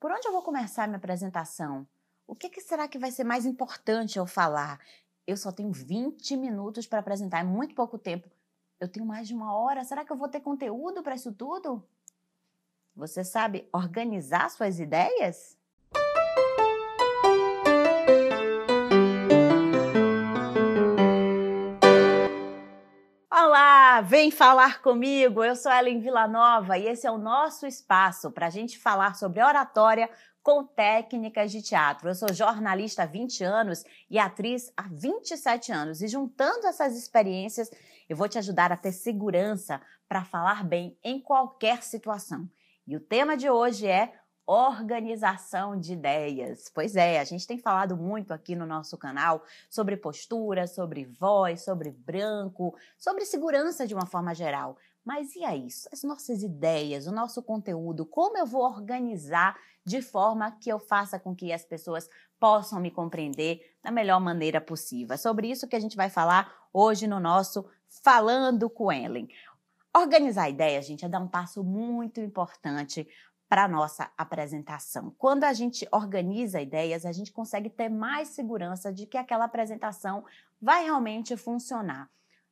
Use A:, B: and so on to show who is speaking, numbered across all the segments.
A: Por onde eu vou começar minha apresentação? O que, que será que vai ser mais importante eu falar? Eu só tenho 20 minutos para apresentar, é muito pouco tempo. Eu tenho mais de uma hora, será que eu vou ter conteúdo para isso tudo? Você sabe organizar suas ideias? Olá, vem falar comigo. Eu sou Ellen Villanova e esse é o nosso espaço para a gente falar sobre oratória com técnicas de teatro. Eu sou jornalista há 20 anos e atriz há 27 anos. E juntando essas experiências, eu vou te ajudar a ter segurança para falar bem em qualquer situação. E o tema de hoje é organização de ideias. Pois é, a gente tem falado muito aqui no nosso canal sobre postura, sobre voz, sobre branco, sobre segurança de uma forma geral. Mas e aí, as nossas ideias, o nosso conteúdo, como eu vou organizar de forma que eu faça com que as pessoas possam me compreender da melhor maneira possível? É sobre isso que a gente vai falar hoje no nosso Falando com Ellen. Organizar ideias, gente, é dar um passo muito importante para a nossa apresentação. Quando a gente organiza ideias, a gente consegue ter mais segurança de que aquela apresentação vai realmente funcionar.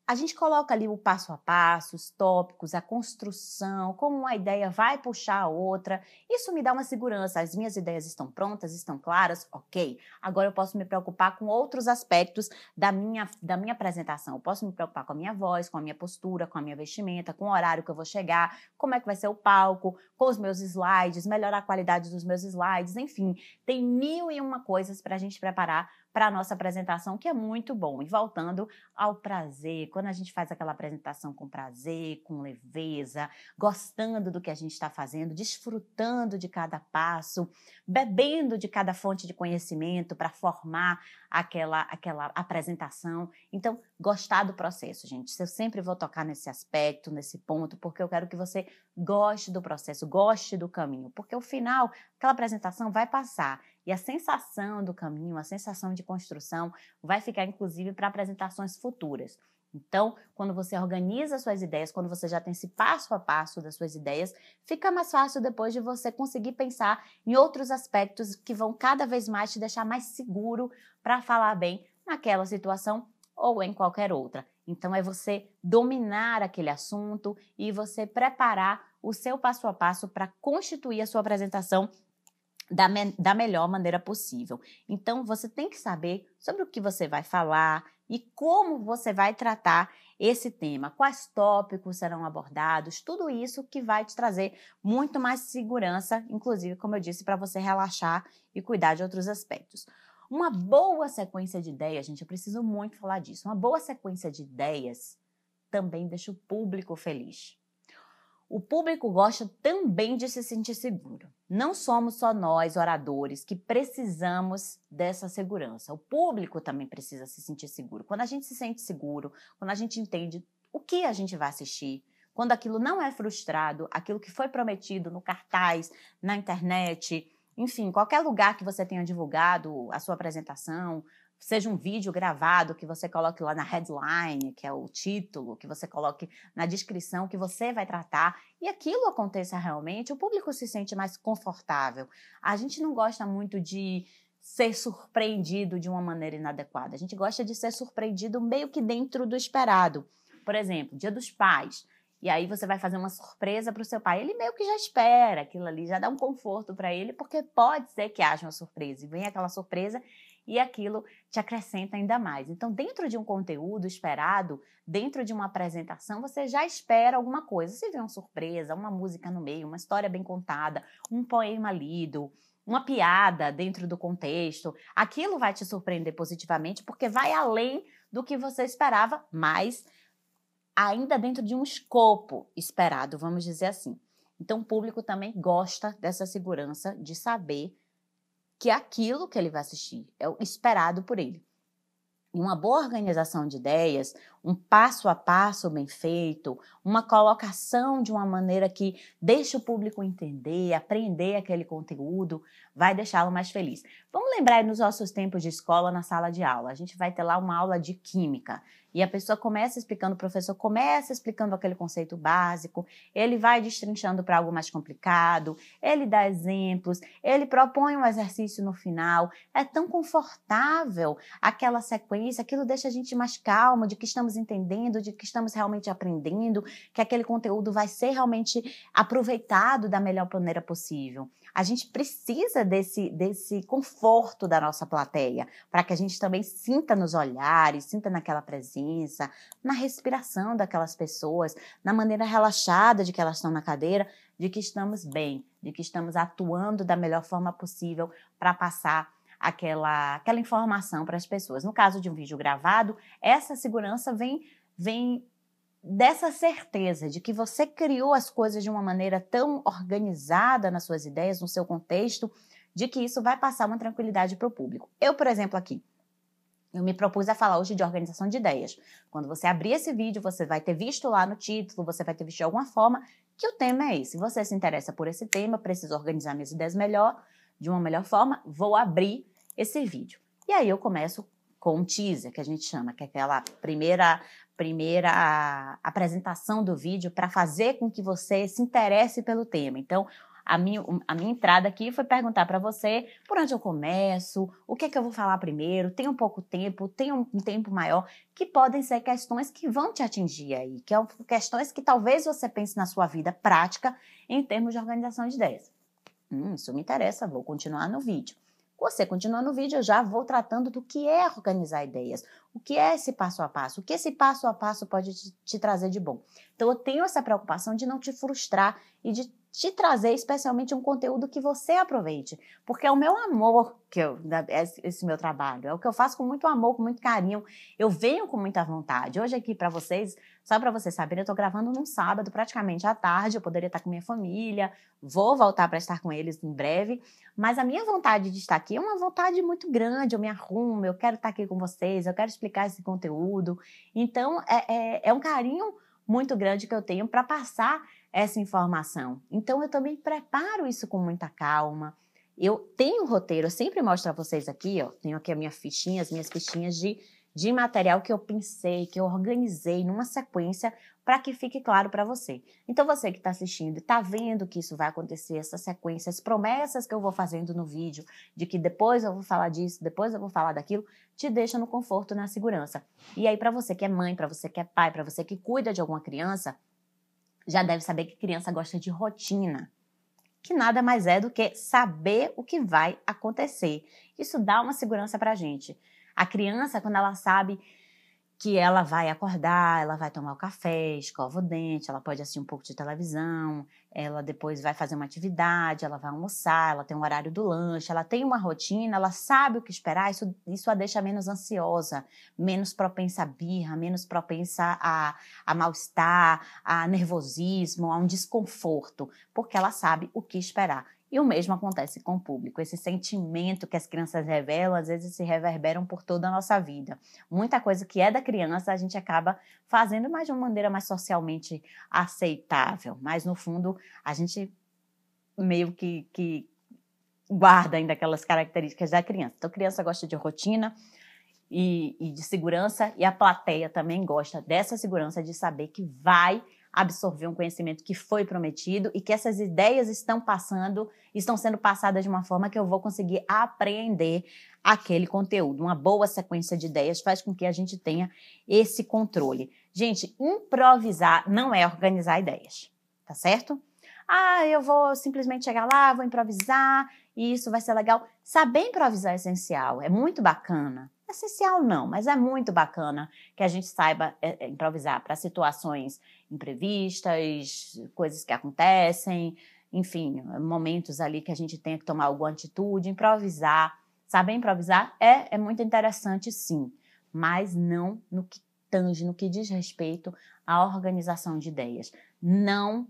A: A gente coloca ali o passo a passo, os tópicos, a construção, como uma ideia vai puxar a outra. Isso me dá uma segurança. As minhas ideias estão prontas, estão claras, ok. Agora eu posso me preocupar com outros aspectos da minha, da minha apresentação. Eu posso me preocupar com a minha voz, com a minha postura, com a minha vestimenta, com o horário que eu vou chegar, como é que vai ser o palco, com os meus slides, melhorar a qualidade dos meus slides, enfim. Tem mil e uma coisas para a gente preparar para a nossa apresentação, que é muito bom. E voltando ao prazer, quando a gente faz aquela apresentação com prazer, com leveza, gostando do que a gente está fazendo, desfrutando de cada passo, bebendo de cada fonte de conhecimento para formar aquela, aquela apresentação. Então, gostar do processo, gente. Eu sempre vou tocar nesse aspecto, nesse ponto, porque eu quero que você goste do processo, goste do caminho, porque o final, aquela apresentação vai passar e a sensação do caminho, a sensação de construção vai ficar inclusive para apresentações futuras. Então, quando você organiza suas ideias, quando você já tem esse passo a passo das suas ideias, fica mais fácil depois de você conseguir pensar em outros aspectos que vão cada vez mais te deixar mais seguro para falar bem naquela situação ou em qualquer outra. Então, é você dominar aquele assunto e você preparar o seu passo a passo para constituir a sua apresentação da, me da melhor maneira possível. Então, você tem que saber sobre o que você vai falar e como você vai tratar esse tema, quais tópicos serão abordados, tudo isso que vai te trazer muito mais segurança, inclusive, como eu disse, para você relaxar e cuidar de outros aspectos. Uma boa sequência de ideias, gente, eu preciso muito falar disso. Uma boa sequência de ideias também deixa o público feliz. O público gosta também de se sentir seguro. Não somos só nós, oradores, que precisamos dessa segurança. O público também precisa se sentir seguro. Quando a gente se sente seguro, quando a gente entende o que a gente vai assistir, quando aquilo não é frustrado, aquilo que foi prometido no cartaz, na internet, enfim, qualquer lugar que você tenha divulgado a sua apresentação, seja um vídeo gravado que você coloque lá na headline, que é o título, que você coloque na descrição que você vai tratar e aquilo aconteça realmente, o público se sente mais confortável. A gente não gosta muito de ser surpreendido de uma maneira inadequada. A gente gosta de ser surpreendido meio que dentro do esperado. Por exemplo, Dia dos Pais. E aí você vai fazer uma surpresa para o seu pai. Ele meio que já espera aquilo ali, já dá um conforto para ele, porque pode ser que haja uma surpresa. E vem aquela surpresa e aquilo te acrescenta ainda mais. Então, dentro de um conteúdo esperado, dentro de uma apresentação, você já espera alguma coisa. Se vê uma surpresa, uma música no meio, uma história bem contada, um poema lido, uma piada dentro do contexto, aquilo vai te surpreender positivamente porque vai além do que você esperava, mas ainda dentro de um escopo esperado, vamos dizer assim. Então, o público também gosta dessa segurança de saber que é aquilo que ele vai assistir, é o esperado por ele. E uma boa organização de ideias, um passo a passo bem feito, uma colocação de uma maneira que deixe o público entender, aprender aquele conteúdo, vai deixá-lo mais feliz. Vamos lembrar nos nossos tempos de escola na sala de aula. A gente vai ter lá uma aula de química. E a pessoa começa explicando, o professor começa explicando aquele conceito básico, ele vai destrinchando para algo mais complicado, ele dá exemplos, ele propõe um exercício no final. É tão confortável aquela sequência, aquilo deixa a gente mais calmo de que estamos entendendo, de que estamos realmente aprendendo, que aquele conteúdo vai ser realmente aproveitado da melhor maneira possível. A gente precisa desse, desse conforto da nossa plateia, para que a gente também sinta nos olhares, sinta naquela presença, na respiração daquelas pessoas, na maneira relaxada de que elas estão na cadeira, de que estamos bem, de que estamos atuando da melhor forma possível para passar aquela, aquela informação para as pessoas. No caso de um vídeo gravado, essa segurança vem, vem dessa certeza de que você criou as coisas de uma maneira tão organizada nas suas ideias, no seu contexto, de que isso vai passar uma tranquilidade para o público. Eu, por exemplo, aqui, eu me propus a falar hoje de organização de ideias. Quando você abrir esse vídeo, você vai ter visto lá no título, você vai ter visto de alguma forma que o tema é esse. Se você se interessa por esse tema, precisa organizar minhas ideias melhor, de uma melhor forma, vou abrir esse vídeo. E aí eu começo com um teaser, que a gente chama, que é aquela primeira, primeira apresentação do vídeo para fazer com que você se interesse pelo tema. Então, a minha, a minha entrada aqui foi perguntar para você por onde eu começo, o que é que eu vou falar primeiro, tem um pouco tempo, tem um, um tempo maior, que podem ser questões que vão te atingir aí, que são é questões que talvez você pense na sua vida prática em termos de organização de ideias. Hum, isso me interessa, vou continuar no vídeo. Você continua no vídeo, eu já vou tratando do que é organizar ideias, o que é esse passo a passo, o que esse passo a passo pode te, te trazer de bom. Então, eu tenho essa preocupação de não te frustrar e de te trazer especialmente um conteúdo que você aproveite, porque é o meu amor que eu esse meu trabalho, é o que eu faço com muito amor, com muito carinho. Eu venho com muita vontade. Hoje aqui para vocês, só para vocês saberem, eu estou gravando num sábado, praticamente à tarde, eu poderia estar com minha família, vou voltar para estar com eles em breve, mas a minha vontade de estar aqui é uma vontade muito grande, eu me arrumo, eu quero estar aqui com vocês, eu quero explicar esse conteúdo. Então, é, é, é um carinho muito grande que eu tenho para passar essa informação. Então eu também preparo isso com muita calma. Eu tenho um roteiro, eu sempre mostro para vocês aqui, ó, tenho aqui a minha fichinha, as minhas fichinhas de, de material que eu pensei, que eu organizei numa sequência para que fique claro para você. Então você que está assistindo e está vendo que isso vai acontecer, essa sequência, as promessas que eu vou fazendo no vídeo, de que depois eu vou falar disso, depois eu vou falar daquilo, te deixa no conforto, na segurança. E aí para você que é mãe, para você que é pai, para você que cuida de alguma criança, já deve saber que criança gosta de rotina, que nada mais é do que saber o que vai acontecer. Isso dá uma segurança para a gente. A criança, quando ela sabe que ela vai acordar, ela vai tomar o café, escova o dente, ela pode assistir um pouco de televisão, ela depois vai fazer uma atividade, ela vai almoçar, ela tem um horário do lanche, ela tem uma rotina, ela sabe o que esperar, isso, isso a deixa menos ansiosa, menos propensa a birra, menos propensa a, a mal-estar, a nervosismo, a um desconforto, porque ela sabe o que esperar. E o mesmo acontece com o público. Esse sentimento que as crianças revelam, às vezes se reverberam por toda a nossa vida. Muita coisa que é da criança, a gente acaba fazendo, mas de uma maneira mais socialmente aceitável. Mas, no fundo, a gente meio que, que guarda ainda aquelas características da criança. Então, a criança gosta de rotina, e, e, de segurança, e a plateia também gosta dessa segurança de saber que vai absorver um conhecimento que foi prometido e que essas ideias estão passando, estão sendo passadas de uma forma que eu vou conseguir apreender aquele conteúdo. Uma boa sequência de ideias faz com que a gente tenha esse controle. Gente, improvisar não é organizar ideias, tá certo? Ah, eu vou simplesmente chegar lá, vou improvisar e isso vai ser legal. Saber improvisar é essencial, é muito bacana. Essencial não, mas é muito bacana que a gente saiba é, é, improvisar para situações imprevistas, coisas que acontecem, enfim, momentos ali que a gente tem que tomar alguma atitude, improvisar. Saber improvisar é, é muito interessante, sim, mas não no que tange, no que diz respeito à organização de ideias. Não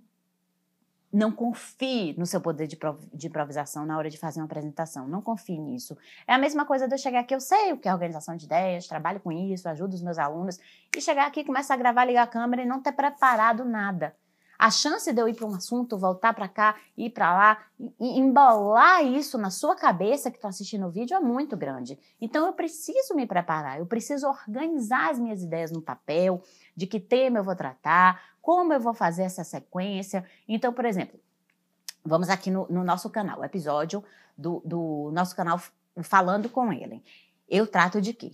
A: não confie no seu poder de, improvisação na hora de fazer uma apresentação. Não confie nisso. É a mesma coisa de eu chegar aqui, eu sei o que é organização de ideias, trabalho com isso, ajudo os meus alunos, e chegar aqui, começar a gravar, ligar a câmera e não ter preparado nada. A chance de eu ir para um assunto, voltar para cá, ir para lá, e embolar isso na sua cabeça que está assistindo o vídeo é muito grande. Então eu preciso me preparar, eu preciso organizar as minhas ideias no papel, de que tema eu vou tratar, como eu vou fazer essa sequência. Então, por exemplo, vamos aqui no, no nosso canal, episódio do, do nosso canal Falando com Ellen. Eu trato de quê?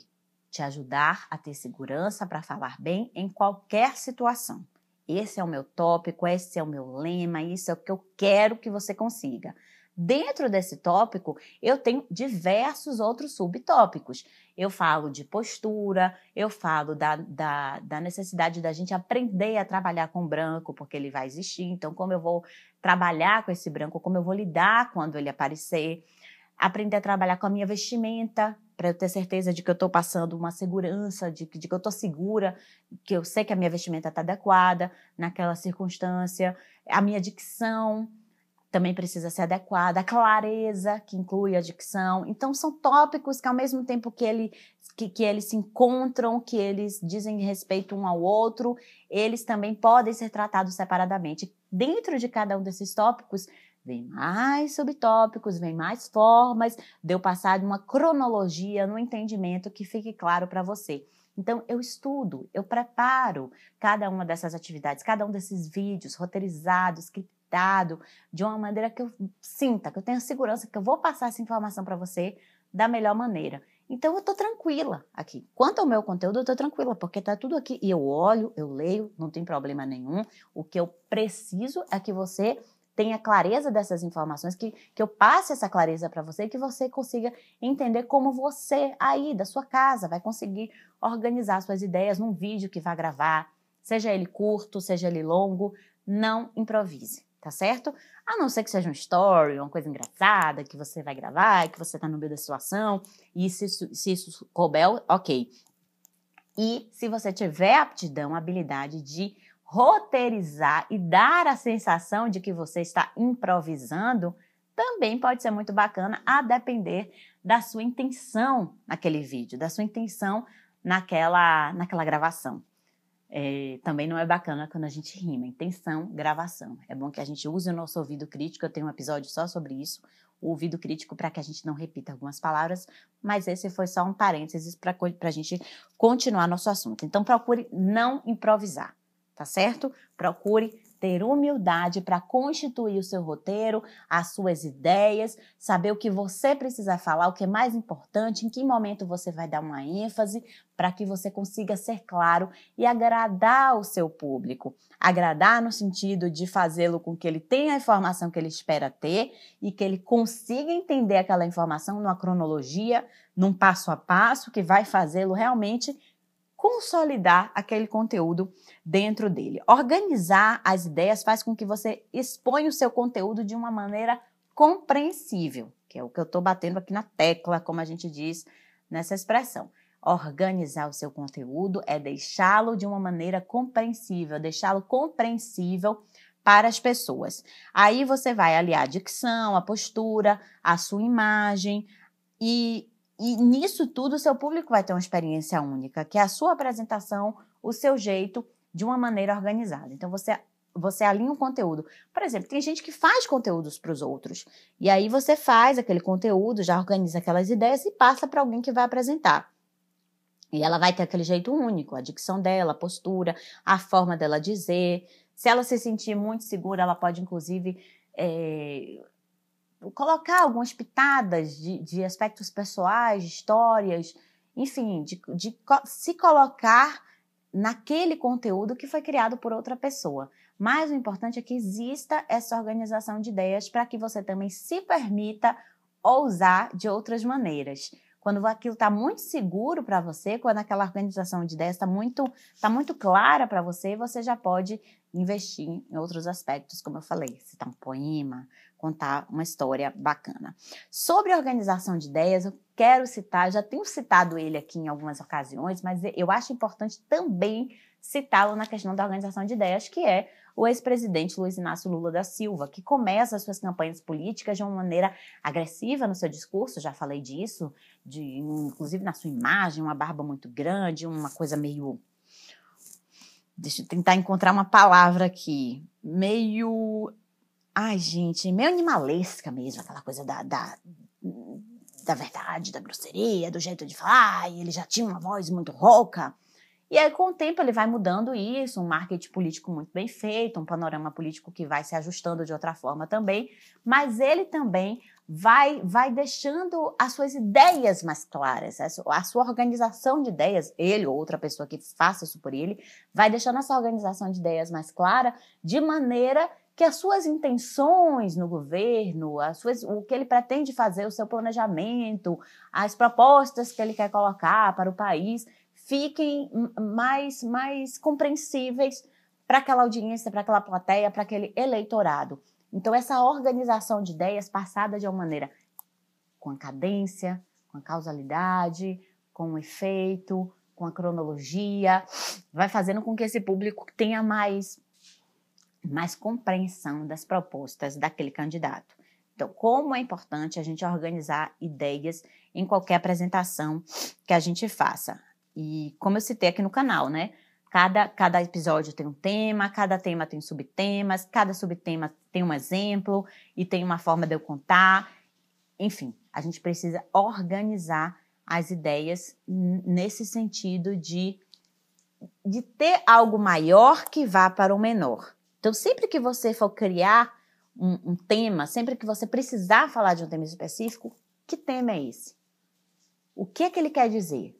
A: Te ajudar a ter segurança para falar bem em qualquer situação. Esse é o meu tópico, esse é o meu lema, isso é o que eu quero que você consiga. Dentro desse tópico, eu tenho diversos outros subtópicos. Eu falo de postura, eu falo da, da, da, necessidade da gente aprender a trabalhar com branco, porque ele vai existir. Então, como eu vou trabalhar com esse branco, como eu vou lidar quando ele aparecer. Aprender a trabalhar com a minha vestimenta, para eu ter certeza de que eu estou passando uma segurança, de, de que eu estou segura, que eu sei que a minha vestimenta está adequada naquela circunstância, a minha dicção também precisa ser adequada, a clareza, que inclui a dicção. Então, são tópicos que, ao mesmo tempo que, ele, que, que eles se encontram, que eles dizem respeito um ao outro, eles também podem ser tratados separadamente. Dentro de cada um desses tópicos, vem mais subtópicos, vem mais formas de eu passar uma cronologia no entendimento que fique claro para você. Então, eu estudo, eu preparo cada uma dessas atividades, cada um desses vídeos roteirizados, de uma maneira que eu sinta, que eu tenha segurança que eu vou passar essa informação para você da melhor maneira. Então, eu estou tranquila aqui. Quanto ao meu conteúdo, eu estou tranquila, porque está tudo aqui. E eu olho, eu leio, não tem problema nenhum. O que eu preciso é que você tenha clareza dessas informações, que, que eu passe essa clareza para você, que você consiga entender como você, aí da sua casa, vai conseguir organizar suas ideias num vídeo que vai gravar, seja ele curto, seja ele longo, não improvise, tá certo? A não ser que seja um story, uma coisa engraçada que você vai gravar, que você está no meio da situação, e se, se isso couber, ok. E se você tiver aptidão, habilidade de roteirizar e dar a sensação de que você está improvisando, também pode ser muito bacana, a depender da sua intenção naquele vídeo, da sua intenção naquela, naquela gravação. É, também não é bacana quando a gente rima, intenção, gravação. É bom que a gente use o nosso ouvido crítico, eu tenho um episódio só sobre isso, o ouvido crítico para que a gente não repita algumas palavras, mas esse foi só um parênteses para a gente continuar nosso assunto. Então procure não improvisar tá certo? Procure ter humildade para constituir o seu roteiro, as suas ideias, saber o que você precisa falar, o que é mais importante, em que momento você vai dar uma ênfase, para que você consiga ser claro e agradar o seu público. Agradar no sentido de fazê-lo com que ele tenha a informação que ele espera ter e que ele consiga entender aquela informação numa cronologia, num passo a passo que vai fazê-lo realmente consolidar aquele conteúdo dentro dele. Organizar as ideias faz com que você exponha o seu conteúdo de uma maneira compreensível, que é o que eu estou batendo aqui na tecla, como a gente diz nessa expressão. Organizar o seu conteúdo é deixá-lo de uma maneira compreensível, deixá-lo compreensível para as pessoas. Aí você vai aliar a dicção, a postura, a sua imagem e e nisso tudo, o seu público vai ter uma experiência única, que é a sua apresentação, o seu jeito, de uma maneira organizada. Então, você você alinha o conteúdo. Por exemplo, tem gente que faz conteúdos para os outros. E aí você faz aquele conteúdo, já organiza aquelas ideias e passa para alguém que vai apresentar. E ela vai ter aquele jeito único, a dicção dela, a postura, a forma dela dizer. Se ela se sentir muito segura, ela pode, inclusive, é, colocar algumas pitadas de, de aspectos pessoais, de histórias, enfim, de, de se colocar naquele conteúdo que foi criado por outra pessoa. Mas o importante é que exista essa organização de ideias para que você também se permita ousar de outras maneiras. Quando aquilo está muito seguro para você, quando aquela organização de ideias está muito, tá muito clara para você, você já pode investir em outros aspectos, como eu falei, citar um poema, contar uma história bacana. Sobre organização de ideias, eu quero citar, já tenho citado ele aqui em algumas ocasiões, mas eu acho importante também citá-lo na questão da organização de ideias, que é o ex-presidente Luiz Inácio Lula da Silva, que começa as suas campanhas políticas de uma maneira agressiva no seu discurso, já falei disso, de, inclusive na sua imagem, uma barba muito grande, uma coisa meio. Deixa eu tentar encontrar uma palavra aqui. Meio. Ai, gente, meio animalesca mesmo, aquela coisa da, da da verdade, da grosseria, do jeito de falar, e ele já tinha uma voz muito rouca. E aí, com o tempo, ele vai mudando isso, um marketing político muito bem feito, um panorama político que vai se ajustando de outra forma também, mas ele também vai, vai deixando as suas ideias mais claras, a sua organização de ideias, ele ou outra pessoa que faça isso por ele, vai deixando essa organização de ideias mais clara, de maneira que as suas intenções no governo, as suas, o que ele pretende fazer, o seu planejamento, as propostas que ele quer colocar para o país fiquem mais, mais compreensíveis para aquela audiência, para aquela plateia, para aquele eleitorado. Então, essa organização de ideias passada de uma maneira com a cadência, com a causalidade, com o efeito, com a cronologia, vai fazendo com que esse público tenha mais mais compreensão das propostas daquele candidato. Então, como é importante a gente organizar ideias em qualquer apresentação que a gente faça. E como eu citei aqui no canal, né? Cada, cada episódio tem um tema, cada tema tem subtemas, cada subtema tem um exemplo e tem uma forma de eu contar. Enfim, a gente precisa organizar as ideias nesse sentido de, de ter algo maior que vá para o menor. Então, sempre que você for criar um, um, tema, sempre que você precisar falar de um tema específico, que tema é esse? O que é que ele quer dizer?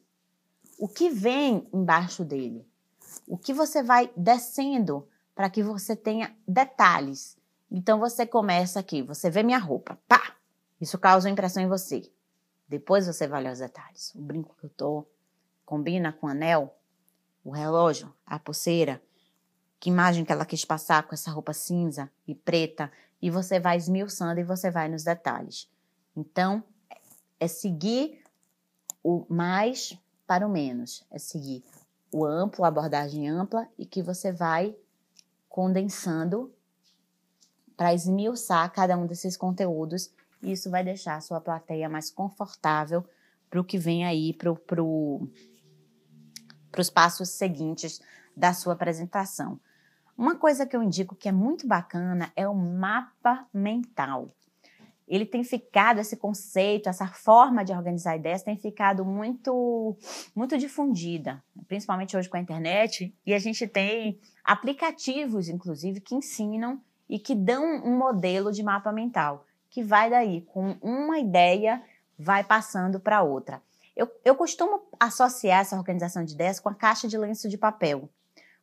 A: O que vem embaixo dele? O que você vai descendo para que você tenha detalhes? Então você começa aqui, você vê minha roupa, pá! Isso causa impressão em você. Depois você vai olhar os detalhes. O brinco que eu tô combina com o anel, o relógio, a pulseira, que imagem que ela quis passar com essa roupa cinza e preta, e você vai esmiuçando e você vai nos detalhes. Então, é seguir o mais para o menos, é seguir o amplo, a abordagem ampla, e que você vai condensando para esmiuçar cada um desses conteúdos, e isso vai deixar a sua plateia mais confortável para o que vem aí, para pro, os passos seguintes da sua apresentação. Uma coisa que eu indico que é muito bacana é o mapa mental. Ele tem ficado, esse conceito, essa forma de organizar ideias tem ficado muito, muito difundida, principalmente hoje com a internet. E a gente tem aplicativos, inclusive, que ensinam e que dão um modelo de mapa mental, que vai daí, com uma ideia, vai passando para outra. Eu, eu costumo associar essa organização de ideias com a caixa de lenço de papel.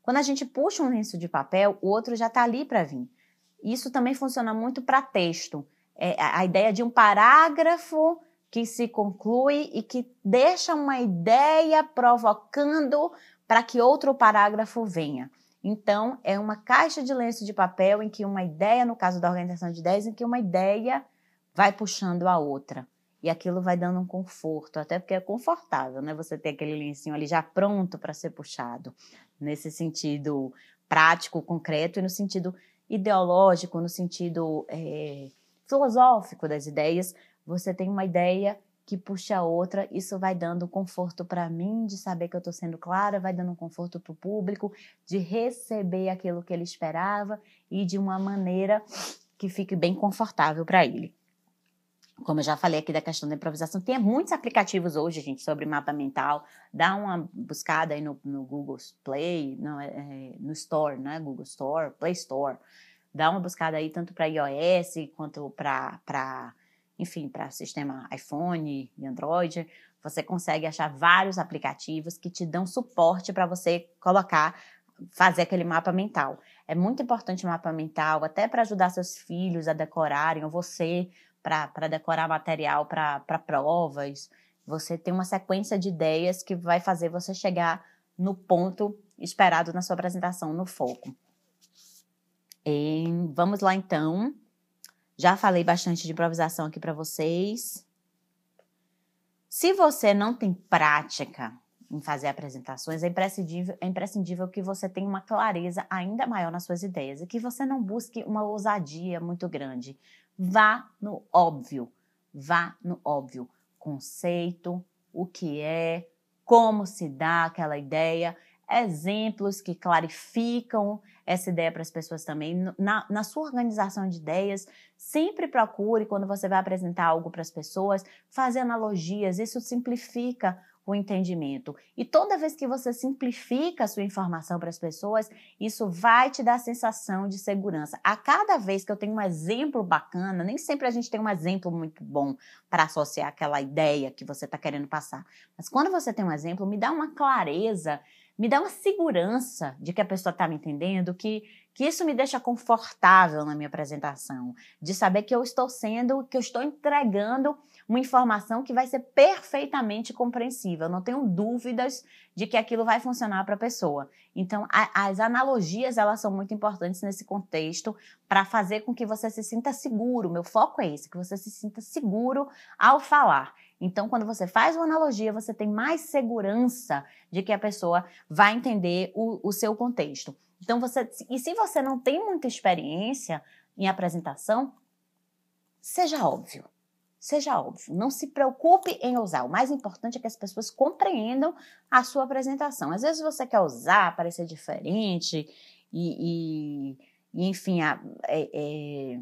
A: Quando a gente puxa um lenço de papel, o outro já está ali para vir. Isso também funciona muito para texto. É a ideia de um parágrafo que se conclui e que deixa uma ideia provocando para que outro parágrafo venha. Então, é uma caixa de lenço de papel em que uma ideia, no caso da organização de ideias, em que uma ideia vai puxando a outra. E aquilo vai dando um conforto, até porque é confortável, né? Você ter aquele lencinho ali já pronto para ser puxado nesse sentido prático, concreto e no sentido ideológico, no sentido é, filosófico das ideias. Você tem uma ideia que puxa a outra, isso vai dando conforto para mim de saber que eu estou sendo clara, vai dando conforto para o público de receber aquilo que ele esperava e de uma maneira que fique bem confortável para ele como eu já falei aqui da questão da improvisação, tem muitos aplicativos hoje, gente, sobre mapa mental. Dá uma buscada aí no, no Google Play, não, é, é, no Store, né? Google Store, Play Store. Dá uma buscada aí tanto para iOS quanto para, enfim, para sistema iPhone e Android. Você consegue achar vários aplicativos que te dão suporte para você colocar, fazer aquele mapa mental. É muito importante o mapa mental, até para ajudar seus filhos a decorarem, ou você para decorar material para provas. Você tem uma sequência de ideias que vai fazer você chegar no ponto esperado na sua apresentação, no foco. E vamos lá então. Já falei bastante de improvisação aqui para vocês. Se você não tem prática em fazer apresentações, é imprescindível, é imprescindível que você tenha uma clareza ainda maior nas suas ideias e que você não busque uma ousadia muito grande. Vá no óbvio, vá no óbvio. Conceito, o que é, como se dá aquela ideia, exemplos que clarificam essa ideia para as pessoas também. Na, na, sua organização de ideias, sempre procure, quando você vai apresentar algo para as pessoas, fazer analogias. Isso simplifica o entendimento. E toda vez que você simplifica a sua informação para as pessoas, isso vai te dar a sensação de segurança. A cada vez que eu tenho um exemplo bacana, nem sempre a gente tem um exemplo muito bom para associar aquela ideia que você está querendo passar. Mas quando você tem um exemplo, me dá uma clareza me dá uma segurança de que a pessoa está me entendendo, que, que isso me deixa confortável na minha apresentação, de saber que eu estou sendo, que eu estou entregando uma informação que vai ser perfeitamente compreensível. Eu não tenho dúvidas de que aquilo vai funcionar para a pessoa. Então, a, as analogias elas são muito importantes nesse contexto para fazer com que você se sinta seguro. Meu foco é esse, que você se sinta seguro ao falar. Então, quando você faz uma analogia, você tem mais segurança de que a pessoa vai entender o, o seu contexto. Então, você. E se você não tem muita experiência em apresentação, seja óbvio. Seja óbvio, não se preocupe em usar. O mais importante é que as pessoas compreendam a sua apresentação. Às vezes você quer usar, parecer diferente e, e, e enfim, a, é, é,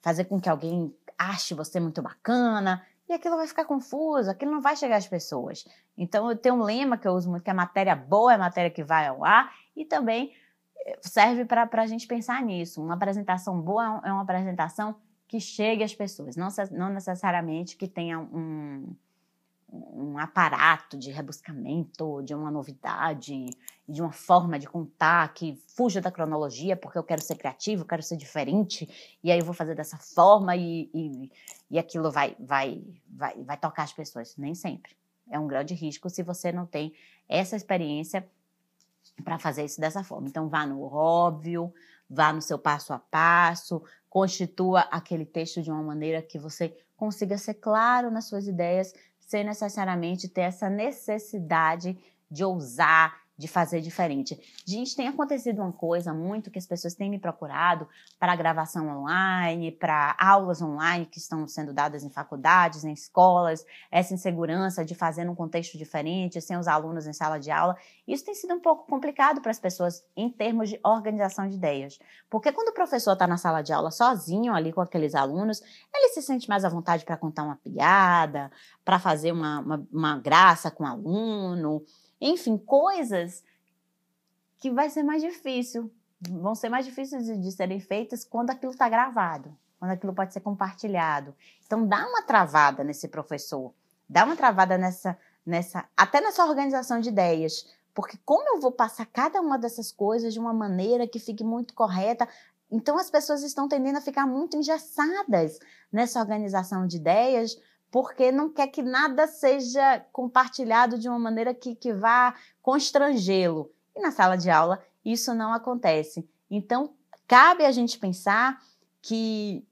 A: fazer com que alguém ache você muito bacana e aquilo vai ficar confuso, aquilo não vai chegar às pessoas. Então, eu tenho um lema que eu uso muito, que a matéria boa é a matéria que vai ao ar, e também eh, serve para a gente pensar nisso. Uma apresentação boa é uma apresentação que chegue às pessoas, não, não necessariamente que tenha um, um aparato de rebuscamento, de uma novidade, de uma forma de contar que fuja da cronologia, porque eu quero ser criativo, quero ser diferente, e aí eu vou fazer dessa forma e, e, e aquilo vai, vai, vai, vai tocar as pessoas. Nem sempre. É um grande risco se você não tem essa experiência para fazer isso dessa forma. Então, vá no óbvio, vá no seu passo a passo, constitua aquele texto de uma maneira que você consiga ser claro nas suas ideias, sem necessariamente ter essa necessidade de ousar, de fazer diferente. Gente, tem acontecido uma coisa muito que as pessoas têm me procurado para gravação online, para aulas online que estão sendo dadas em faculdades, em escolas, essa insegurança de fazer num contexto diferente, sem os alunos em sala de aula. Isso tem sido um pouco complicado para as pessoas em termos de organização de ideias. Porque quando o professor está na sala de aula sozinho ali com aqueles alunos, ele se sente mais à vontade para contar uma piada, para fazer uma, uma, uma graça com o aluno enfim, coisas que vai ser mais difícil, vão ser mais difíceis de, serem feitas quando aquilo está gravado, quando aquilo pode ser compartilhado. Então dá uma travada nesse professor, dá uma travada nessa, nessa, até nessa organização de ideias, porque como eu vou passar cada uma dessas coisas de uma maneira que fique muito correta, então as pessoas estão tendendo a ficar muito engessadas nessa organização de ideias, porque não quer que nada seja compartilhado de uma maneira que, que vá constrangê-lo. E na sala de aula isso não acontece. Então, cabe a gente pensar que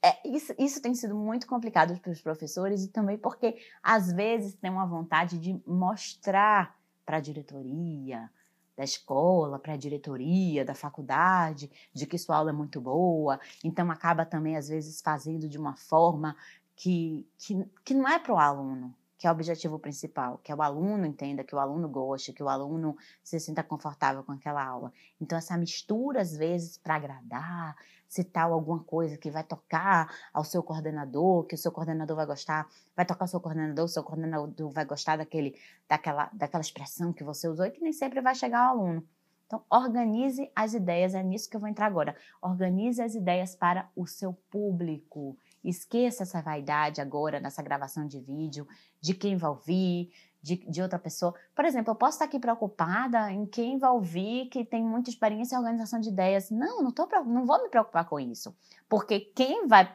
A: é, isso, isso tem sido muito complicado para os professores e também porque, às vezes, tem uma vontade de mostrar para a diretoria, da escola, para a diretoria, da faculdade, de que sua aula é muito boa, então acaba também, às vezes, fazendo de uma forma que, que, que não é para o aluno, que é o objetivo principal, que é o aluno entenda, que o aluno goste, que o aluno se sinta confortável com aquela aula. Então, essa mistura, às vezes, para agradar, citar alguma coisa que vai tocar ao seu coordenador, que o seu coordenador vai gostar, vai tocar ao seu coordenador, o seu coordenador vai gostar daquele, daquela, daquela expressão que você usou e que nem sempre vai chegar ao aluno. Então, organize as ideias, é nisso que eu vou entrar agora. Organize as ideias para o seu público. Esqueça essa vaidade agora nessa gravação de vídeo, de quem vai ouvir, de, de, outra pessoa. Por exemplo, eu posso estar aqui preocupada em quem vai ouvir, que tem muita experiência em organização de ideias. Não, não, tô, não vou me preocupar com isso. Porque quem vai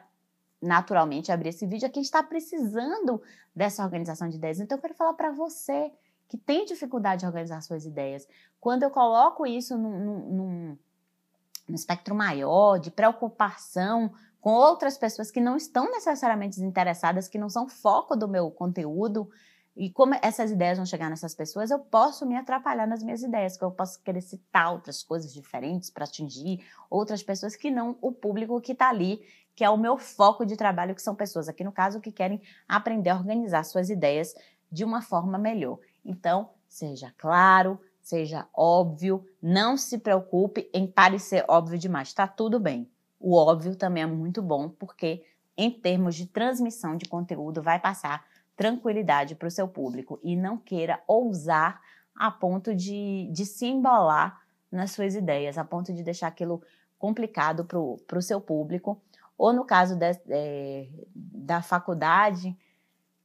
A: naturalmente abrir esse vídeo é quem está precisando dessa organização de ideias. Então, eu quero falar para você que tem dificuldade de organizar suas ideias. Quando eu coloco isso num, num, num espectro maior de preocupação com outras pessoas que não estão necessariamente interessadas, que não são foco do meu conteúdo, E como essas ideias vão chegar nessas pessoas, eu posso me atrapalhar nas minhas ideias, que eu posso querer citar outras coisas diferentes para atingir outras pessoas que não o público que está ali, que é o meu foco de trabalho, que são pessoas aqui no caso que querem aprender a organizar suas ideias de uma forma melhor. Então, seja claro, seja óbvio, não se preocupe em parecer óbvio demais, está tudo bem. O óbvio também é muito bom, porque em termos de transmissão de conteúdo, vai passar tranquilidade para o seu público e não queira ousar a ponto de, de se embolar nas suas ideias, a ponto de deixar aquilo complicado para o seu público. Ou no caso de, é, da faculdade,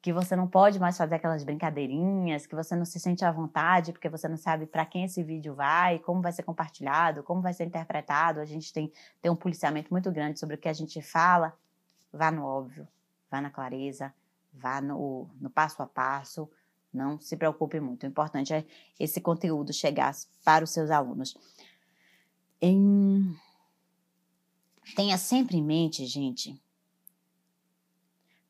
A: que você não pode mais fazer aquelas brincadeirinhas, que você não se sente à vontade, porque você não sabe para quem esse vídeo vai, como vai ser compartilhado, como vai ser interpretado. A gente tem, tem um policiamento muito grande sobre o que a gente fala. Vá no óbvio, vá na clareza, vá no, no passo a passo, não se preocupe muito. O importante é esse conteúdo chegar para os seus alunos. Em... Tenha sempre em mente, gente,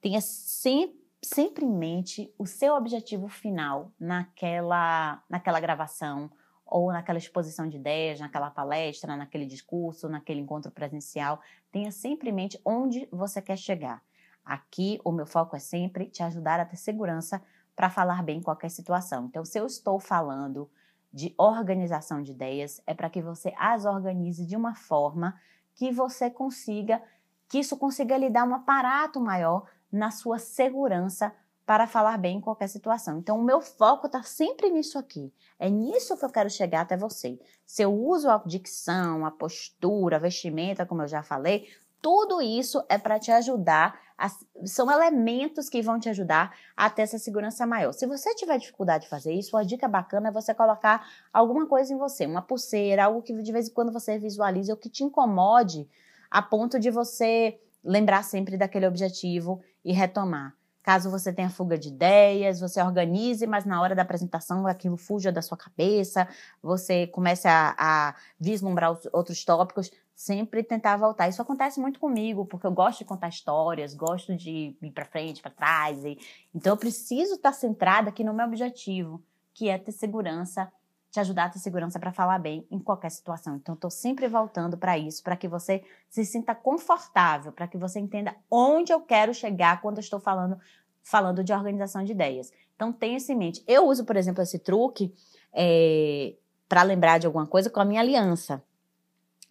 A: tenha sempre, sempre em mente o seu objetivo final naquela, naquela gravação ou naquela exposição de ideias, naquela palestra, naquele discurso, naquele encontro presencial. Tenha sempre em mente onde você quer chegar. Aqui, o meu foco é sempre te ajudar a ter segurança para falar bem em qualquer situação. Então, se eu estou falando de organização de ideias, é para que você as organize de uma forma que você consiga, que isso consiga lhe dar um aparato maior na sua segurança para falar bem em qualquer situação. Então, o meu foco está sempre nisso aqui. É nisso que eu quero chegar até você. Se eu uso a dicção, a postura, a vestimenta, como eu já falei, tudo isso é para te ajudar, a, são elementos que vão te ajudar a ter essa segurança maior. Se você tiver dificuldade de fazer isso, a dica bacana é você colocar alguma coisa em você, uma pulseira, algo que de vez em quando você visualize ou que te incomode a ponto de você lembrar sempre daquele objetivo e retomar. Caso você tenha fuga de ideias, você organize, mas na hora da apresentação aquilo fuja da sua cabeça, você comece a, a vislumbrar os outros tópicos, sempre tentar voltar. Isso acontece muito comigo, porque eu gosto de contar histórias, gosto de ir para frente, para trás. E... Então eu preciso estar centrada aqui no meu objetivo, que é ter segurança, te ajudar a ter segurança para falar bem em qualquer situação. Então estou sempre voltando para isso, para que você se sinta confortável, para que você entenda onde eu quero chegar quando eu estou falando falando de organização de ideias. Então tenha isso em mente. Eu uso, por exemplo, esse truque é, para lembrar de alguma coisa com a minha aliança.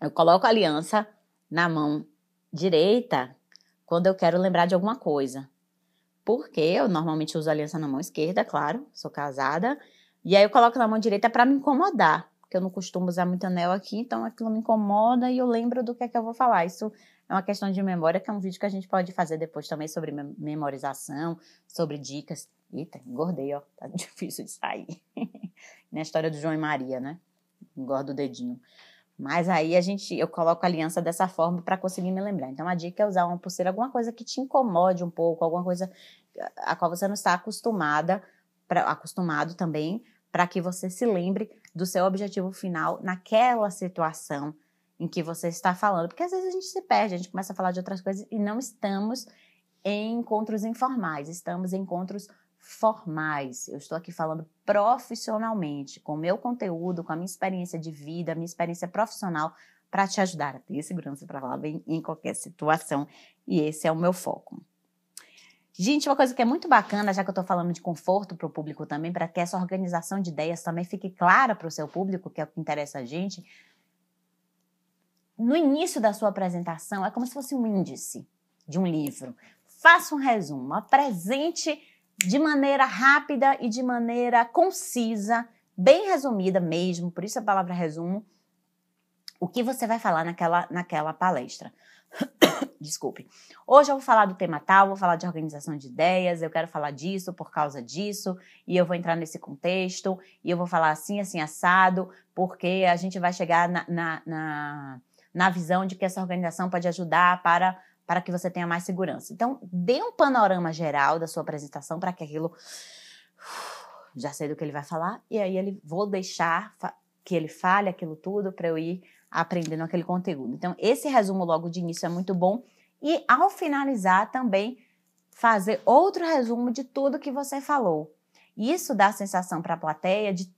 A: Eu coloco a aliança na mão direita quando eu quero lembrar de alguma coisa. Porque eu normalmente uso a aliança na mão esquerda, claro, sou casada. E aí eu coloco na mão direita para me incomodar, porque eu não costumo usar muito anel aqui, então aquilo me incomoda e eu lembro do que é que eu vou falar. Isso é uma questão de memória, que é um vídeo que a gente pode fazer depois também sobre memorização, sobre dicas. Eita, engordei, ó, tá difícil de sair. Na história do João e Maria, né? Engorda o dedinho. Mas aí a gente, eu coloco a aliança dessa forma para conseguir me lembrar. Então a dica é usar uma pulseira, alguma coisa que te incomode um pouco, alguma coisa a qual você não está acostumada, pra, acostumado também, para que você se lembre do seu objetivo final naquela situação em que você está falando. Porque às vezes a gente se perde, a gente começa a falar de outras coisas e não estamos em encontros informais, estamos em encontros formais. Eu estou aqui falando profissionalmente, com o meu conteúdo, com a minha experiência de vida, minha experiência profissional, para te ajudar a ter segurança para falar bem em qualquer situação. E esse é o meu foco. Gente, uma coisa que é muito bacana, já que eu estou falando de conforto para o público também, para que essa organização de ideias também fique clara para o seu público, que é o que interessa a gente. No início da sua apresentação, é como se fosse um índice de um livro. Faça um resumo, apresente de maneira rápida e de maneira concisa, bem resumida mesmo, por isso a palavra resumo, o que você vai falar naquela, naquela palestra. Desculpe. Hoje eu vou falar do tema tal, vou falar de organização de ideias, eu quero falar disso por causa disso, e eu vou entrar nesse contexto, e eu vou falar assim, assim, assado, porque a gente vai chegar na, na, na, na visão de que essa organização pode ajudar para para que você tenha mais segurança. Então, dê um panorama geral da sua apresentação para que aquilo. Já sei do que ele vai falar, e aí ele vou deixar que ele fale aquilo tudo para eu ir aprendendo aquele conteúdo. Então, esse resumo logo de início é muito bom. E ao finalizar também fazer outro resumo de tudo que você falou. Isso dá a sensação para a plateia de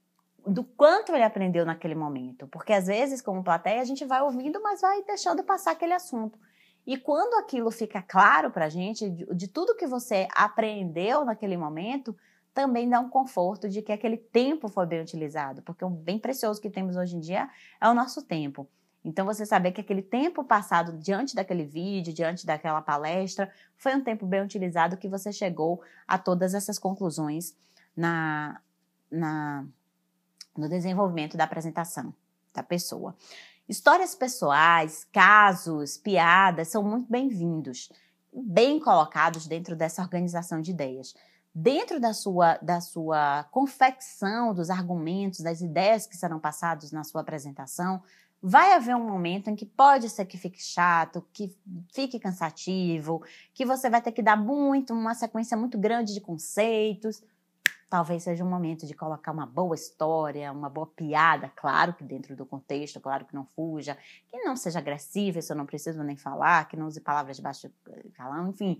A: do quanto ele aprendeu naquele momento. Porque às vezes, como plateia, a gente vai ouvindo, mas vai deixando passar aquele assunto. E quando aquilo fica claro para a gente, de, de, tudo que você aprendeu naquele momento, também dá um conforto de que aquele tempo foi bem utilizado. Porque o bem precioso que temos hoje em dia é o nosso tempo. Então, você saber que aquele tempo passado diante daquele vídeo, diante daquela palestra, foi um tempo bem utilizado que você chegou a todas essas conclusões na, na no desenvolvimento da apresentação da pessoa. Histórias pessoais, casos, piadas são muito bem-vindos, bem colocados dentro dessa organização de ideias. Dentro da sua, da sua confecção dos argumentos, das ideias que serão passados na sua apresentação, vai haver um momento em que pode ser que fique chato, que fique cansativo, que você vai ter que dar muito, uma sequência muito grande de conceitos. Talvez seja um momento de colocar uma boa história, uma boa piada, claro que dentro do contexto, claro que não fuja, que não seja agressiva, isso eu não preciso nem falar, que não use palavras de baixo calão, enfim,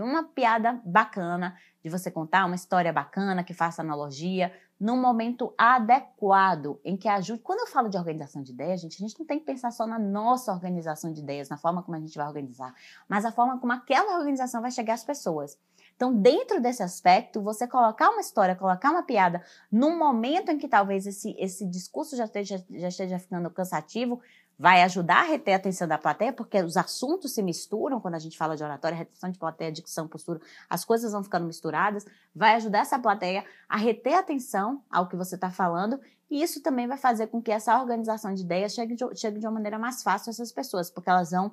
A: uma piada bacana de você contar, uma história bacana que faça analogia, num momento adequado, em que ajude. Quando eu falo de organização de ideias, gente, a gente não tem que pensar só na nossa organização de ideias, na forma como a gente vai organizar, mas a forma como aquela organização vai chegar às pessoas. Então, dentro desse aspecto, você colocar uma história, colocar uma piada, num momento em que talvez esse, esse discurso já esteja, já esteja ficando cansativo, vai ajudar a reter a atenção da plateia, porque os assuntos se misturam. Quando a gente fala de oratória, retenção de plateia, dicção, postura, as coisas vão ficando misturadas, vai ajudar essa plateia a reter a atenção ao que você está falando, e isso também vai fazer com que essa organização de ideias chegue de, chegue de uma maneira mais fácil a essas pessoas, porque elas vão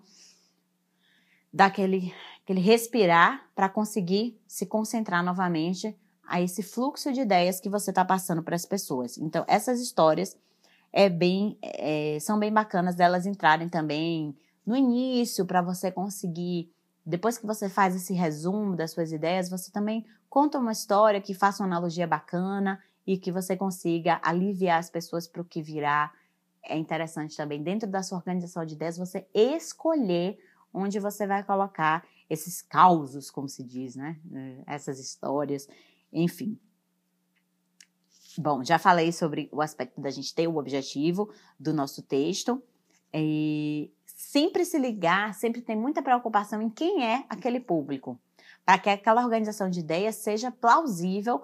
A: dar aquele, aquele respirar para conseguir se concentrar novamente a esse fluxo de ideias que você está passando para as pessoas. Então, essas histórias é bem, é, são bem bacanas delas entrarem também no início para você conseguir, depois que você faz esse resumo das suas ideias, você também conta uma história que faça uma analogia bacana e que você consiga aliviar as pessoas para o que virá. É interessante também, dentro da sua organização de ideias, você escolher onde você vai colocar esses causos, como se diz, né? Eh, essas histórias, enfim. Bom, já falei sobre o aspecto da gente ter o objetivo do nosso texto. E sempre se ligar, sempre tem muita preocupação em quem é aquele público, para que aquela organização de ideias seja plausível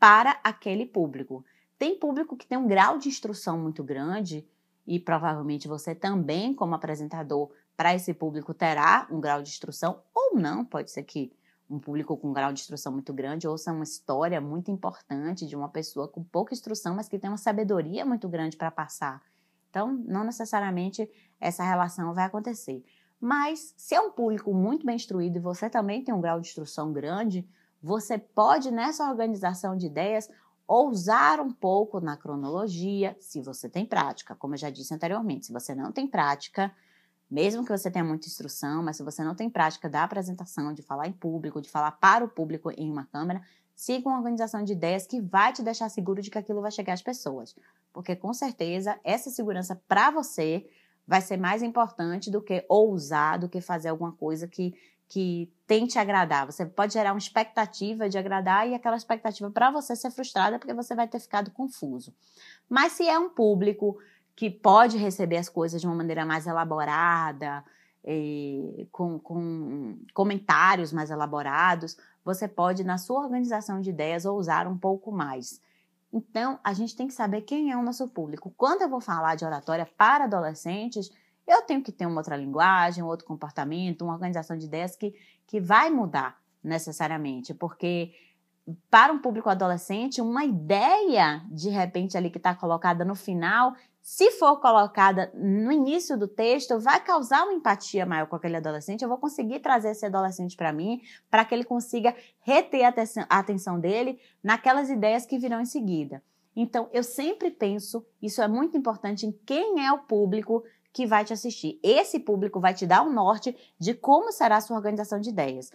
A: para aquele público. Tem público que tem um grau de instrução muito grande, e provavelmente você também, como apresentador, para esse público terá um grau de instrução ou não, pode ser que um público com um grau de instrução muito grande ouça uma história muito importante de uma pessoa com pouca instrução, mas que tem uma sabedoria muito grande para passar. Então, não necessariamente essa relação vai acontecer. Mas, se é um público muito bem instruído e você também tem um grau de instrução grande, você pode, nessa organização de ideias, ousar um pouco na cronologia, se você tem prática. Como eu já disse anteriormente, se você não tem prática, mesmo que você tenha muita instrução, mas se você não tem prática da apresentação, de falar em público, de falar para o público em uma câmera, siga uma organização de ideias que vai te deixar seguro de que aquilo vai chegar às pessoas. Porque com certeza essa segurança para você vai ser mais importante do que ousar, do que fazer alguma coisa que, que tente agradar. Você pode gerar uma expectativa de agradar e aquela expectativa para você ser frustrada porque você vai ter ficado confuso. Mas se é um público que pode receber as coisas de uma maneira mais elaborada, com, com comentários mais elaborados, você pode, na sua organização de ideias, ousar um pouco mais. Então, a gente tem que saber quem é o nosso público. Quando eu vou falar de oratória para adolescentes, eu tenho que ter uma outra linguagem, um outro comportamento, uma organização de ideias que, que vai mudar necessariamente, porque para um público adolescente, uma ideia de repente ali que está colocada no final se for colocada no início do texto, vai causar uma empatia maior com aquele adolescente. Eu vou conseguir trazer esse adolescente para mim, para que ele consiga reter a atenção dele naquelas ideias que virão em seguida. Então, eu sempre penso, isso é muito importante, em quem é o público que vai te assistir. Esse público vai te dar um norte de como será a sua organização de ideias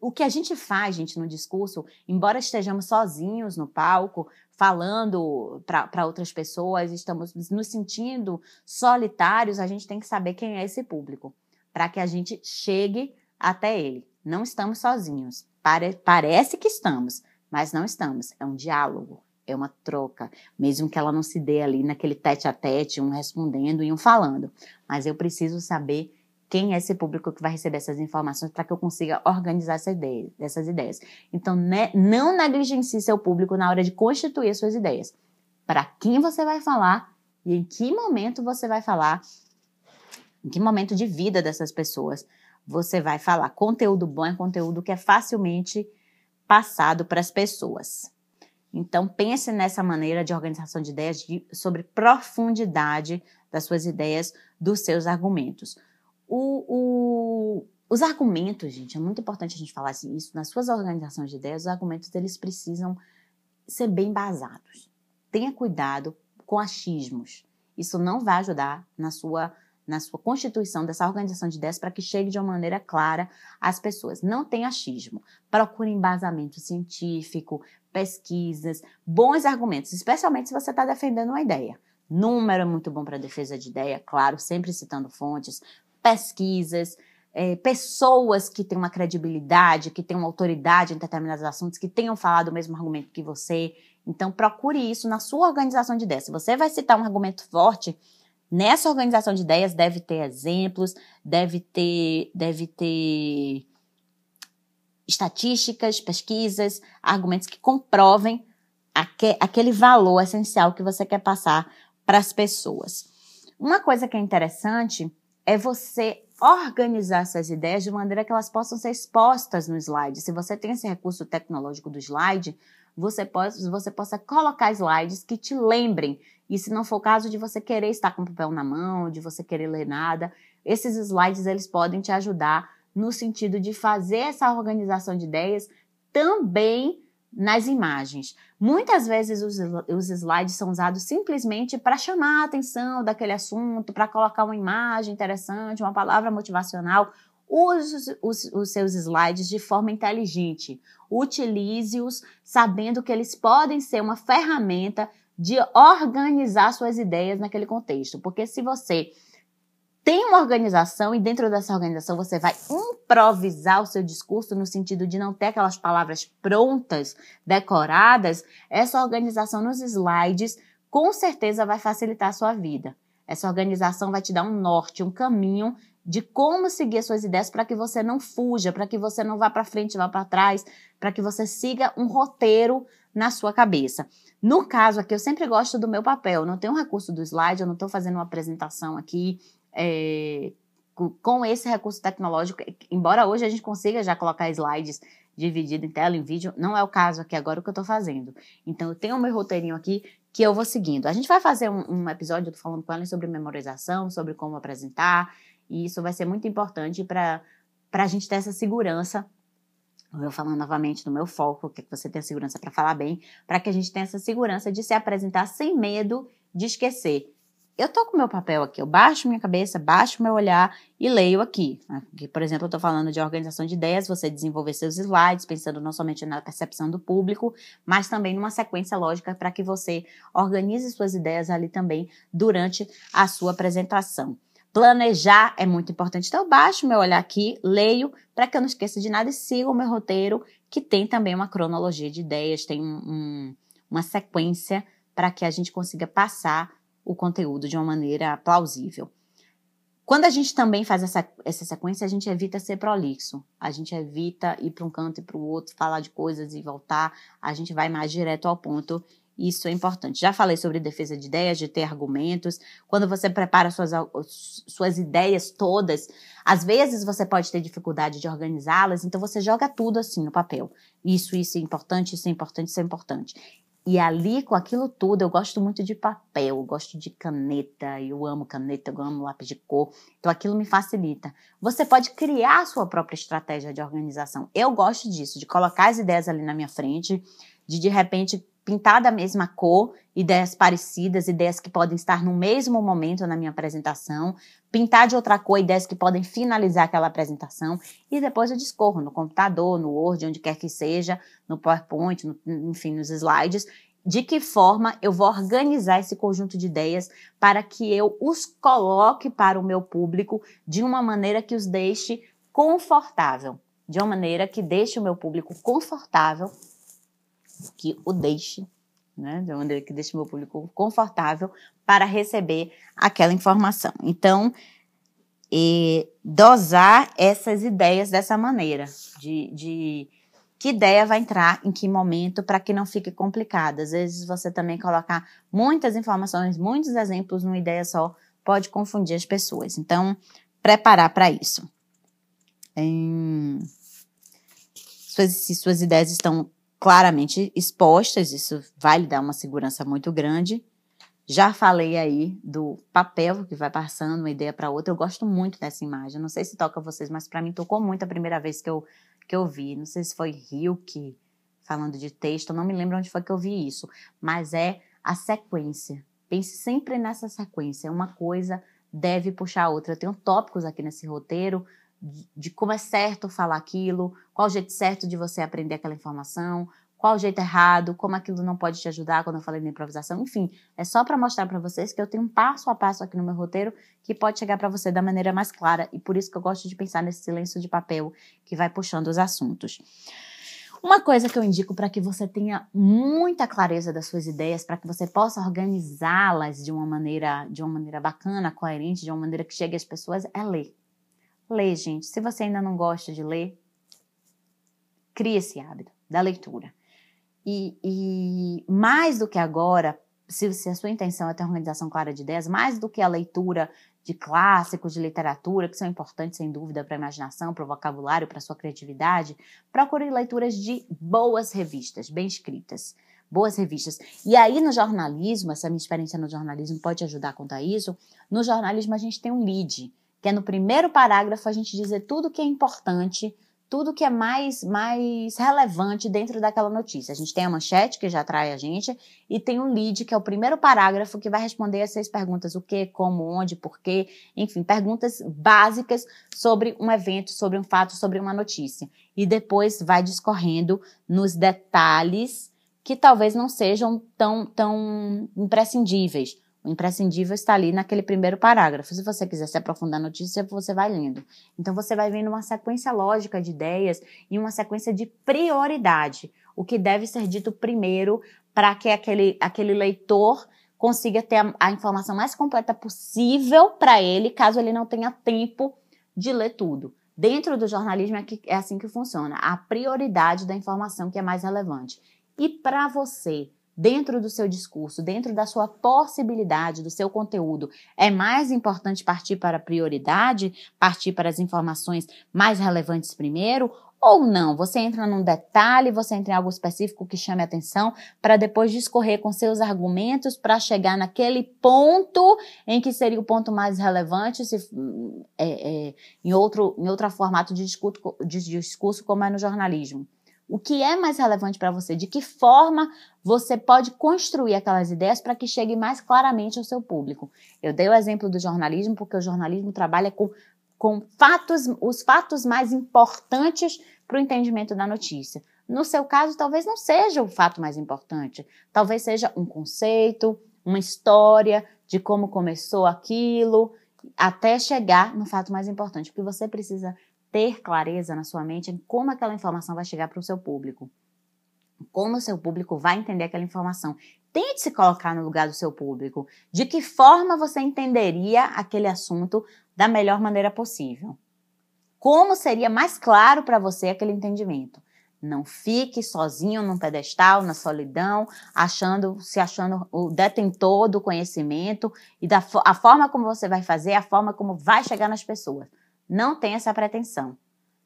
A: o que a gente faz, gente, no discurso, embora estejamos sozinhos no palco, falando para outras pessoas, estamos nos sentindo solitários, a gente tem que saber quem é esse público, para que a gente chegue até ele. Não estamos sozinhos. Pare, parece que estamos. mas não estamos. É um diálogo, é uma troca, mesmo que ela não se dê ali naquele tete a tete, um respondendo e um falando. Mas eu preciso saber quem é esse público que vai receber essas informações para que eu consiga organizar essa ideia, essas ideias. Então, né, não negligencie seu público na hora de constituir suas ideias. Para quem você vai falar e em que momento você vai falar, em que momento de vida dessas pessoas você vai falar. Conteúdo bom é conteúdo que é facilmente passado para as pessoas. Então, pense nessa maneira de organização de ideias de, sobre profundidade das suas ideias, dos seus argumentos. O, o, os argumentos, gente, é muito importante a gente falar assim, isso. Nas suas organizações de ideias, os argumentos eles precisam ser bem embasados. Tenha cuidado com achismos. Isso não vai ajudar na sua na sua constituição dessa organização de ideias para que chegue de uma maneira clara às pessoas. Não tem achismo. Procure embasamento científico, pesquisas, bons argumentos, especialmente se você está defendendo uma ideia. Número é muito bom para defesa de ideia, claro, sempre citando fontes, pesquisas, é, pessoas que têm uma credibilidade, que têm uma autoridade em determinados assuntos, que tenham falado o mesmo argumento que você. Então, procure isso na sua organização de ideias. Se você vai citar um argumento forte, nessa organização de ideias deve ter exemplos, deve ter, deve ter estatísticas, pesquisas, argumentos que comprovem aquele valor essencial que você quer passar para as pessoas. Uma coisa que é interessante é você organizar essas ideias de maneira que elas possam ser expostas no slide. Se você tem esse recurso tecnológico do slide, você, você possa colocar slides que te lembrem. E se não for o caso de você querer estar com o papel na mão, de você querer ler nada, esses slides eles podem te ajudar no sentido de fazer essa organização de ideias também nas imagens. Muitas vezes os, os slides são usados simplesmente para chamar a atenção daquele assunto, para colocar uma imagem interessante, uma palavra motivacional. Use os, os, os seus slides de forma inteligente. Utilize-os sabendo que eles podem ser uma ferramenta de organizar suas ideias naquele contexto. Porque se você tem uma organização e dentro dessa organização você vai improvisar o seu discurso no sentido de não ter aquelas palavras prontas, decoradas, essa organização nos slides com certeza vai facilitar a sua vida. Essa organização vai te dar um norte, um caminho de como seguir as suas ideias para que você não fuja, para que você não vá para frente, vá para trás, para que você siga um roteiro na sua cabeça. No caso aqui, eu sempre gosto do meu papel. Não tenho um recurso do slide, eu não estou fazendo uma apresentação aqui é, com esse recurso tecnológico, embora hoje a gente consiga já colocar slides dividido em tela, em vídeo, não é o caso aqui agora o que eu estou fazendo. Então, eu tenho o meu roteirinho aqui que eu vou seguindo. A gente vai fazer um, um episódio, falando com ela sobre memorização, sobre como apresentar, e isso vai ser muito importante para a gente ter essa segurança. Eu falar novamente do meu foco, que, é que você tenha segurança para falar bem, para que a gente tenha essa segurança de se apresentar sem medo de esquecer eu tô com meu papel aqui, eu baixo minha cabeça, baixo meu olhar e leio aqui. aqui por exemplo, eu estou falando de organização de ideias, você desenvolver seus slides, pensando não somente na percepção do público, mas também numa sequência lógica para que você organize suas ideias ali também durante a sua apresentação. Planejar é muito importante. Então, eu baixo meu olhar aqui, leio, para que eu não esqueça de nada e siga o meu roteiro, que tem também uma cronologia de ideias, tem um, um, uma sequência para que a gente consiga passar o conteúdo de uma maneira plausível. Quando a gente também faz essa, essa sequência, a gente evita ser prolixo, a gente evita ir para um canto e para o outro, falar de coisas e voltar, a gente vai mais direto ao ponto. Isso é importante. Já falei sobre defesa de ideias, de ter argumentos. Quando você prepara suas, suas ideias todas, às vezes você pode ter dificuldade de organizá-las, então você joga tudo assim no papel. Isso, isso é importante, isso é importante, isso é importante. E ali, com aquilo tudo, eu gosto muito de papel, eu gosto de caneta, eu amo caneta, eu amo lápis de cor. Então, aquilo me facilita. Você pode criar a sua própria estratégia de organização. Eu gosto disso, de colocar as ideias ali na minha frente, de de repente pintar da mesma cor, ideias parecidas, ideias que podem estar no mesmo momento na minha apresentação, pintar de outra cor ideias que podem finalizar aquela apresentação e depois eu discorro no computador, no Word, onde quer que seja, no PowerPoint, no, enfim, nos slides, de que forma eu vou organizar esse conjunto de ideias para que eu os coloque para o meu público de uma maneira que os deixe confortável, de uma maneira que deixe o meu público confortável que o deixe, né? De maneira que deixe meu público confortável para receber aquela informação. Então, dosar essas ideias dessa maneira, de, de que ideia vai entrar em que momento para que não fique complicado. Às vezes você também colocar muitas informações, muitos exemplos numa ideia só pode confundir as pessoas. Então, preparar para isso. Em... Suas, se suas ideias estão claramente expostas, isso vai lhe dar uma segurança muito grande. Já falei aí do papel que vai passando uma ideia para outra. Eu gosto muito dessa imagem. Não sei se toca vocês, mas para mim tocou muito a primeira vez que eu, que eu vi. Não sei se foi Hilke falando de texto, não me lembro onde foi que eu vi isso. Mas é a sequência. Pense sempre nessa sequência. Uma coisa deve puxar a outra. Eu tenho tópicos aqui nesse roteiro de, como é certo falar aquilo, qual o jeito certo de você aprender aquela informação, qual o jeito errado, como aquilo não pode te ajudar quando eu falei na improvisação, enfim, é só para mostrar para vocês que eu tenho um passo a passo aqui no meu roteiro que pode chegar para você da maneira mais clara e por isso que eu gosto de pensar nesse silêncio de papel que vai puxando os assuntos. Uma coisa que eu indico para que você tenha muita clareza das suas ideias, para que você possa organizá-las de uma maneira, de uma maneira bacana, coerente, de uma maneira que chegue às pessoas, é ler. Ler, gente. Se você ainda não gosta de ler, crie esse hábito da leitura. E, e mais do que agora, se, se, a sua intenção é ter uma organização clara de ideias, mais do que a leitura de clássicos de literatura, que são importantes sem dúvida para a imaginação, para o vocabulário, para a sua criatividade, procure leituras de boas revistas, bem escritas. Boas revistas. E aí, no jornalismo, essa minha experiência no jornalismo pode ajudar a contar isso. No jornalismo, a gente tem um lead, que é no primeiro parágrafo a gente dizer tudo que é importante tudo que é mais, mais relevante dentro daquela notícia. A gente tem a manchete, que já atrai a gente, e tem um lead, que é o primeiro parágrafo, que vai responder as seis perguntas: o que, como, onde, porquê, enfim, perguntas básicas sobre um evento, sobre um fato, sobre uma notícia. E depois vai discorrendo nos detalhes que talvez não sejam tão, tão imprescindíveis o imprescindível está ali naquele primeiro parágrafo. Se você quiser se aprofundar na notícia, você vai lendo. Então você vai vendo uma sequência lógica de ideias e uma sequência de prioridade. O que deve ser dito primeiro para que aquele, aquele leitor consiga ter a, a informação mais completa possível para ele, caso ele não tenha tempo de ler tudo. Dentro do jornalismo é, que, é assim que funciona. A prioridade da informação que é mais relevante. E para você, dentro do seu discurso, dentro da sua possibilidade, do seu conteúdo, é mais importante partir para a prioridade, partir para as informações mais relevantes primeiro? Ou não? Você entra num detalhe, você entra em algo específico que chame atenção, para depois discorrer com seus argumentos para chegar naquele ponto em que seria o ponto mais relevante, se, é, é, em, outro, em outro formato de discurso, de discurso, como é no jornalismo. O que é mais relevante para você? De que forma você pode construir aquelas ideias para que chegue mais claramente ao seu público? Eu dei o exemplo do jornalismo porque o jornalismo trabalha com, com fatos, os fatos mais importantes para o entendimento da notícia. No seu caso, talvez não seja o fato mais importante. Talvez seja um conceito, uma história de como começou aquilo, até chegar no fato mais importante, porque você precisa ter clareza na sua mente em como aquela informação vai chegar para o seu público. Como o seu público vai entender aquela informação. Tente se colocar no lugar do seu público. De que forma você entenderia aquele assunto da melhor maneira possível? Como seria mais claro para você aquele entendimento? Não fique sozinho num pedestal, na solidão, achando, se achando o detentor do conhecimento e da a forma como você vai fazer, a forma como vai chegar nas pessoas. Não tenha essa pretensão.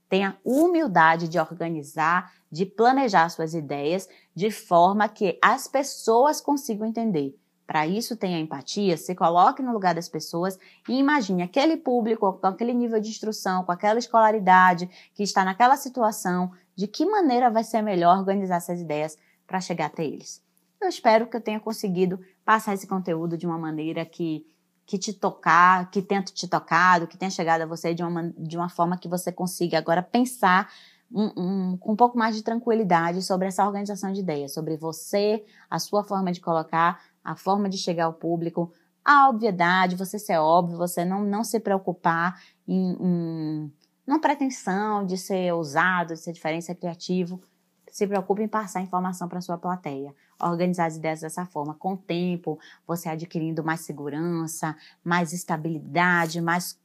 A: Tenha humildade de organizar, de planejar suas ideias de forma que as pessoas consigam entender. Para isso, tenha empatia, se coloque no lugar das pessoas e imagine aquele público com aquele nível de instrução, com aquela escolaridade, que está naquela situação, de que maneira vai ser melhor organizar essas ideias para chegar até eles. Eu espero que eu tenha conseguido passar esse conteúdo de uma maneira que que te tocar, que tenha te tocado, que tenha chegado a você de uma, de uma forma que você consiga agora pensar um, um, com um pouco mais de tranquilidade sobre essa organização de ideias, sobre você, a sua forma de colocar, a forma de chegar ao público, a obviedade, você ser óbvio, você não, não se preocupar em, em não pretensão de ser ousado, de ser diferente, ser criativo. se preocupe em passar informação para sua plateia. Organizar as ideias dessa forma. Com o tempo, você adquirindo mais segurança, mais estabilidade, mais,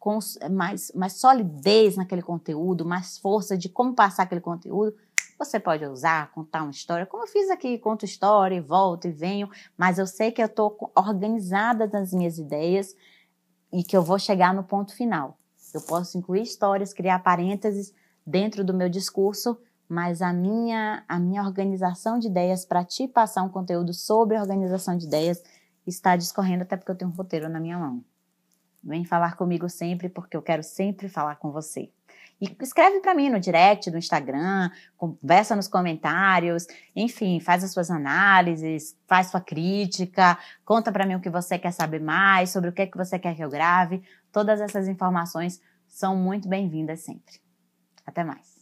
A: mais, mais solidez naquele conteúdo, mais força de como passar aquele conteúdo. Você pode usar, contar uma história, como eu fiz aqui, conto história e volto e venho, mas eu sei que eu estou organizada nas minhas ideias e que eu vou chegar no ponto final. Eu posso incluir histórias, criar parênteses dentro do meu discurso, mas a minha, a minha organização de ideias para te passar um conteúdo sobre organização de ideias está discorrendo até porque eu tenho um roteiro na minha mão. Vem falar comigo sempre porque eu quero sempre falar com você. E escreve para mim no direct do Instagram, conversa nos comentários, enfim, faz as suas análises, faz sua crítica, conta para mim o que você quer saber mais, sobre o que, é que você quer que eu grave. Todas essas informações são muito bem-vindas sempre. Até mais.